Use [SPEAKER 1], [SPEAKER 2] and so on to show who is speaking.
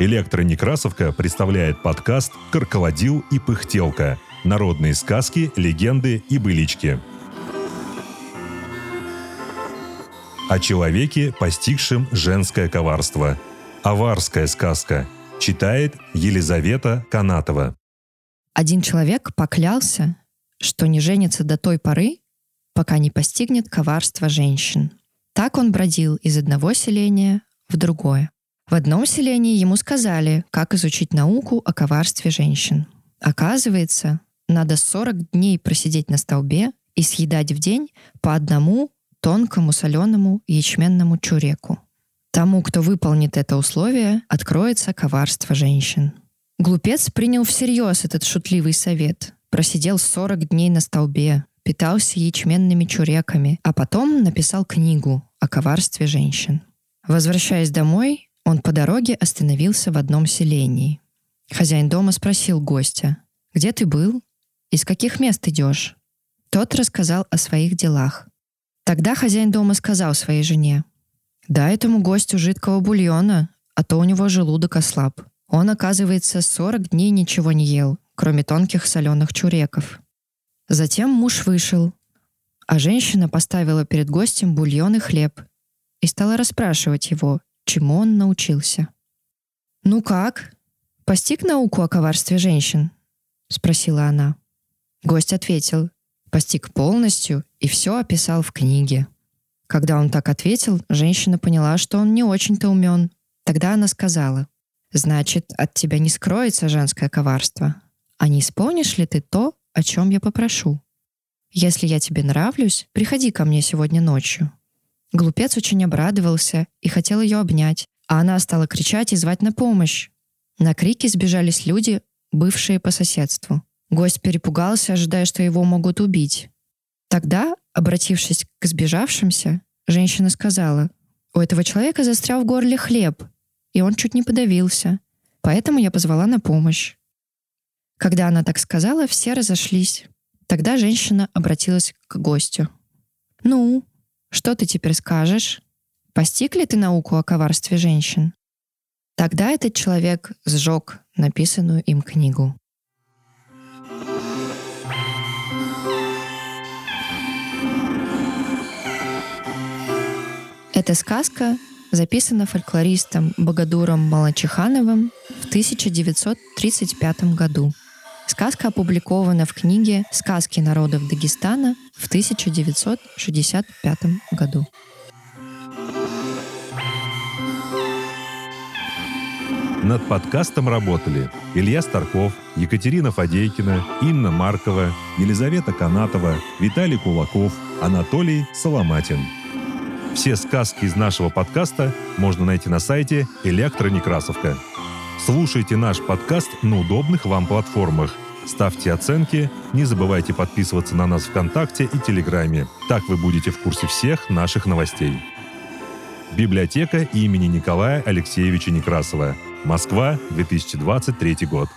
[SPEAKER 1] Электронекрасовка представляет подкаст «Карколодил и пыхтелка. Народные сказки, легенды и былички». О человеке, постигшем женское коварство. Аварская сказка. Читает Елизавета Канатова.
[SPEAKER 2] Один человек поклялся, что не женится до той поры, пока не постигнет коварство женщин. Так он бродил из одного селения в другое. В одном селении ему сказали, как изучить науку о коварстве женщин. Оказывается, надо 40 дней просидеть на столбе и съедать в день по одному тонкому соленому ячменному чуреку. Тому, кто выполнит это условие, откроется коварство женщин. Глупец принял всерьез этот шутливый совет. Просидел 40 дней на столбе, питался ячменными чуреками, а потом написал книгу о коварстве женщин. Возвращаясь домой, он по дороге остановился в одном селении. Хозяин дома спросил гостя, «Где ты был? Из каких мест идешь?» Тот рассказал о своих делах. Тогда хозяин дома сказал своей жене, «Да этому гостю жидкого бульона, а то у него желудок ослаб. Он, оказывается, 40 дней ничего не ел, кроме тонких соленых чуреков». Затем муж вышел, а женщина поставила перед гостем бульон и хлеб и стала расспрашивать его, чему он научился. «Ну как? Постиг науку о коварстве женщин?» — спросила она. Гость ответил, постиг полностью и все описал в книге. Когда он так ответил, женщина поняла, что он не очень-то умен. Тогда она сказала, «Значит, от тебя не скроется женское коварство. А не исполнишь ли ты то, о чем я попрошу? Если я тебе нравлюсь, приходи ко мне сегодня ночью. Глупец очень обрадовался и хотел ее обнять, а она стала кричать и звать на помощь. На крики сбежались люди, бывшие по соседству. Гость перепугался, ожидая, что его могут убить. Тогда, обратившись к сбежавшимся, женщина сказала, «У этого человека застрял в горле хлеб, и он чуть не подавился, поэтому я позвала на помощь». Когда она так сказала, все разошлись. Тогда женщина обратилась к гостю. «Ну, что ты теперь скажешь? Постиг ли ты науку о коварстве женщин? Тогда этот человек сжег написанную им книгу. Эта сказка записана фольклористом Богодуром Малачихановым в 1935 году. Сказка опубликована в книге «Сказки народов Дагестана» в 1965 году.
[SPEAKER 1] Над подкастом работали Илья Старков, Екатерина Фадейкина, Инна Маркова, Елизавета Канатова, Виталий Кулаков, Анатолий Соломатин. Все сказки из нашего подкаста можно найти на сайте «Электронекрасовка». Слушайте наш подкаст на удобных вам платформах. Ставьте оценки, не забывайте подписываться на нас ВКонтакте и Телеграме. Так вы будете в курсе всех наших новостей. Библиотека имени Николая Алексеевича Некрасова. Москва, 2023 год.